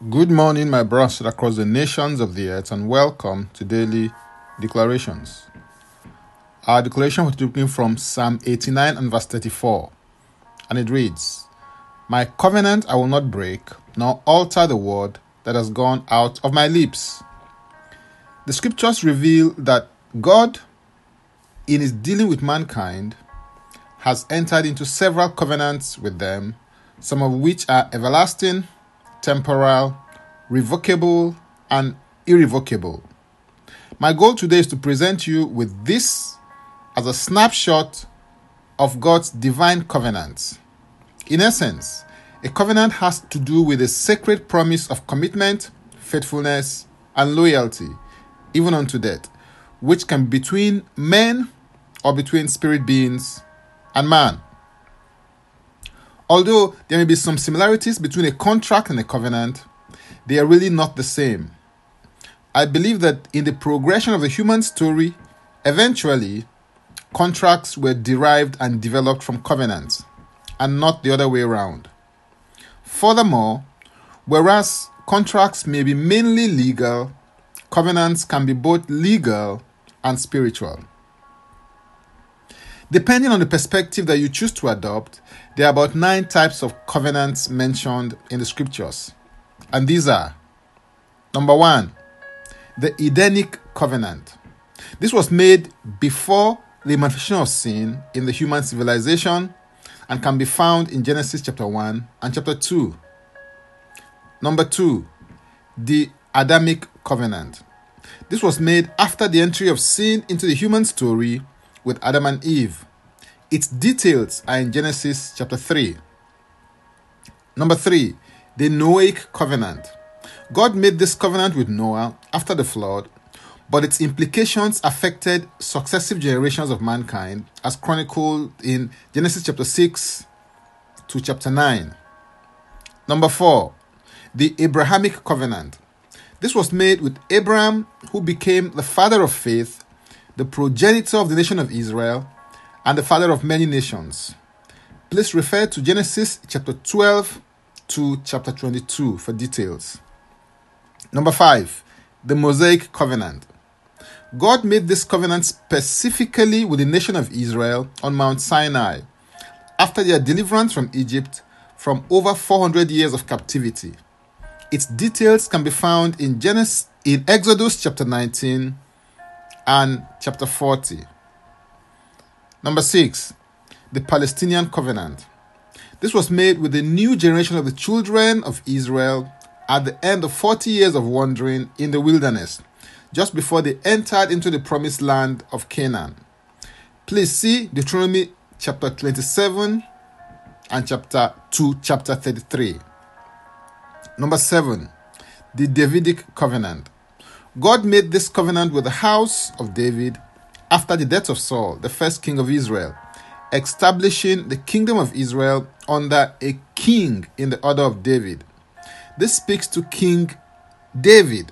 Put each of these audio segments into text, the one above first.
Good morning, my brothers across the nations of the earth, and welcome to Daily Declarations. Our declaration was taken from Psalm 89 and verse 34, and it reads, My covenant I will not break, nor alter the word that has gone out of my lips. The scriptures reveal that God, in his dealing with mankind, has entered into several covenants with them, some of which are everlasting temporal, revocable, and irrevocable. My goal today is to present you with this as a snapshot of God's divine covenants. In essence, a covenant has to do with a sacred promise of commitment, faithfulness, and loyalty, even unto death, which can be between men or between spirit beings and man. Although there may be some similarities between a contract and a covenant, they are really not the same. I believe that in the progression of the human story, eventually, contracts were derived and developed from covenants, and not the other way around. Furthermore, whereas contracts may be mainly legal, covenants can be both legal and spiritual. Depending on the perspective that you choose to adopt, there are about nine types of covenants mentioned in the scriptures. And these are number one, the Edenic covenant. This was made before the manifestation of sin in the human civilization and can be found in Genesis chapter 1 and chapter 2. Number two, the Adamic covenant. This was made after the entry of sin into the human story with Adam and Eve. Its details are in Genesis chapter 3. Number 3. The Noahic covenant. God made this covenant with Noah after the flood, but its implications affected successive generations of mankind, as chronicled in Genesis chapter 6 to chapter 9. Number 4. The Abrahamic covenant. This was made with Abraham, who became the father of faith the progenitor of the nation of Israel, and the father of many nations. Please refer to Genesis chapter 12 to chapter 22 for details. Number 5. The Mosaic Covenant. God made this covenant specifically with the nation of Israel on Mount Sinai after their deliverance from Egypt from over 400 years of captivity. Its details can be found in Genesis in Exodus chapter 19 and chapter 40. Number 6. The Palestinian Covenant. This was made with the new generation of the children of Israel at the end of 40 years of wandering in the wilderness, just before they entered into the promised land of Canaan. Please see Deuteronomy chapter 27 and chapter 2, chapter 33. Number 7. The Davidic Covenant. God made this covenant with the house of David after the death of Saul, the first king of Israel, establishing the kingdom of Israel under a king in the order of David. This speaks to King David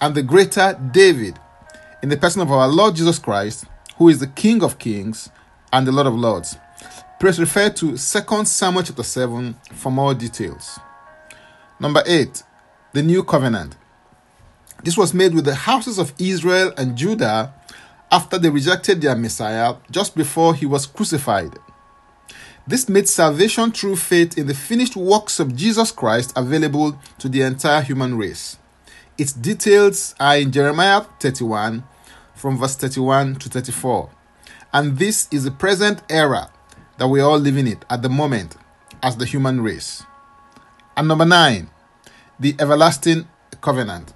and the greater David in the person of our Lord Jesus Christ, who is the King of kings and the Lord of lords. Please refer to 2 Samuel chapter 7 for more details. Number 8. The New Covenant. This was made with the houses of Israel and Judah after they rejected their Messiah just before he was crucified. This made salvation through faith in the finished works of Jesus Christ available to the entire human race. Its details are in Jeremiah 31 from verse 31 to 34. And this is the present era that we are all living it at the moment as the human race. And number 9, the everlasting covenant.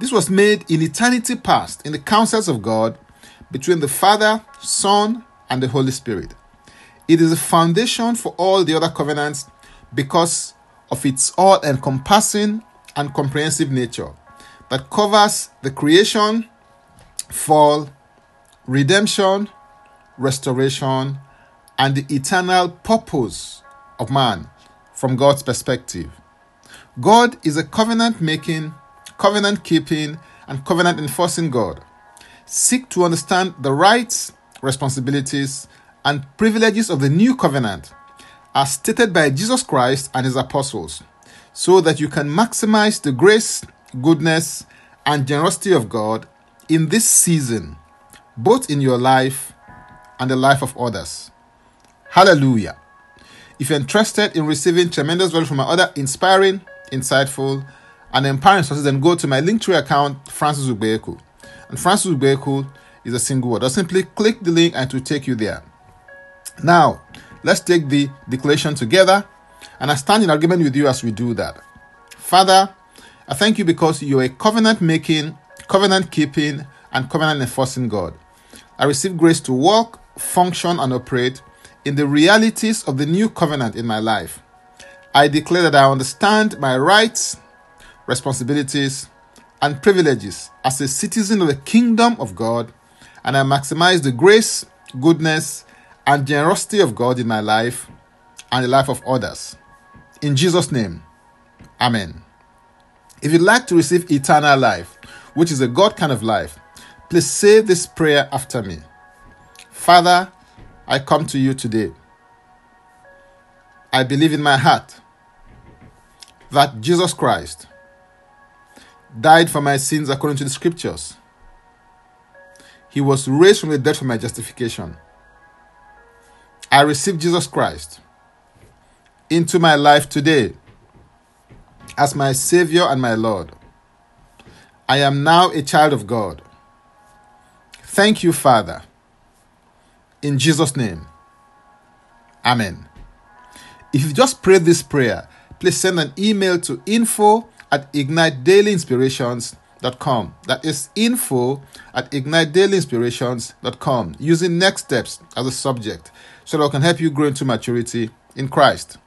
This was made in eternity past in the counsels of God between the Father, Son, and the Holy Spirit. It is the foundation for all the other covenants because of its all encompassing and comprehensive nature that covers the creation, fall, redemption, restoration, and the eternal purpose of man from God's perspective. God is a covenant making covenant keeping, and covenant enforcing God. Seek to understand the rights, responsibilities, and privileges of the new covenant as stated by Jesus Christ and his apostles, so that you can maximize the grace, goodness, and generosity of God in this season, both in your life and the life of others. Hallelujah. If you're interested in receiving tremendous value from my other inspiring, insightful, and empowering sources, then go to my Linktree account, Francis Ubeku. And Francis Ubeku is a single word. Or simply click the link and it will take you there. Now, let's take the declaration together, and I stand in agreement with you as we do that. Father, I thank you because you're a covenant making, covenant keeping, and covenant enforcing God. I receive grace to walk, function, and operate in the realities of the new covenant in my life. I declare that I understand my rights, responsibilities, and privileges as a citizen of the kingdom of God, and I maximize the grace, goodness, and generosity of God in my life and the life of others. In Jesus' name, Amen. If you'd like to receive eternal life, which is a God kind of life, please say this prayer after me Father, I come to you today. I believe in my heart that Jesus Christ died for my sins according to the scriptures. He was raised from the dead for my justification. I receive Jesus Christ into my life today as my Savior and my Lord. I am now a child of God. Thank you, Father. In Jesus' name. Amen. If you just prayed this prayer, please send an email to info at ignitedailyinspirations.com. That is info at ignitedailyinspirations.com using next steps as a subject so that I can help you grow into maturity in Christ.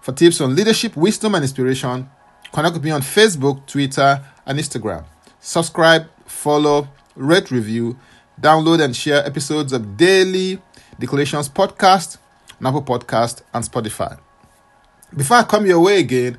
For tips on leadership, wisdom, and inspiration, connect with me on Facebook, Twitter, and Instagram. Subscribe, follow, rate, review, download, and share episodes of Daily Declarations Podcast, Apple Podcast, and Spotify. Before I come your way again,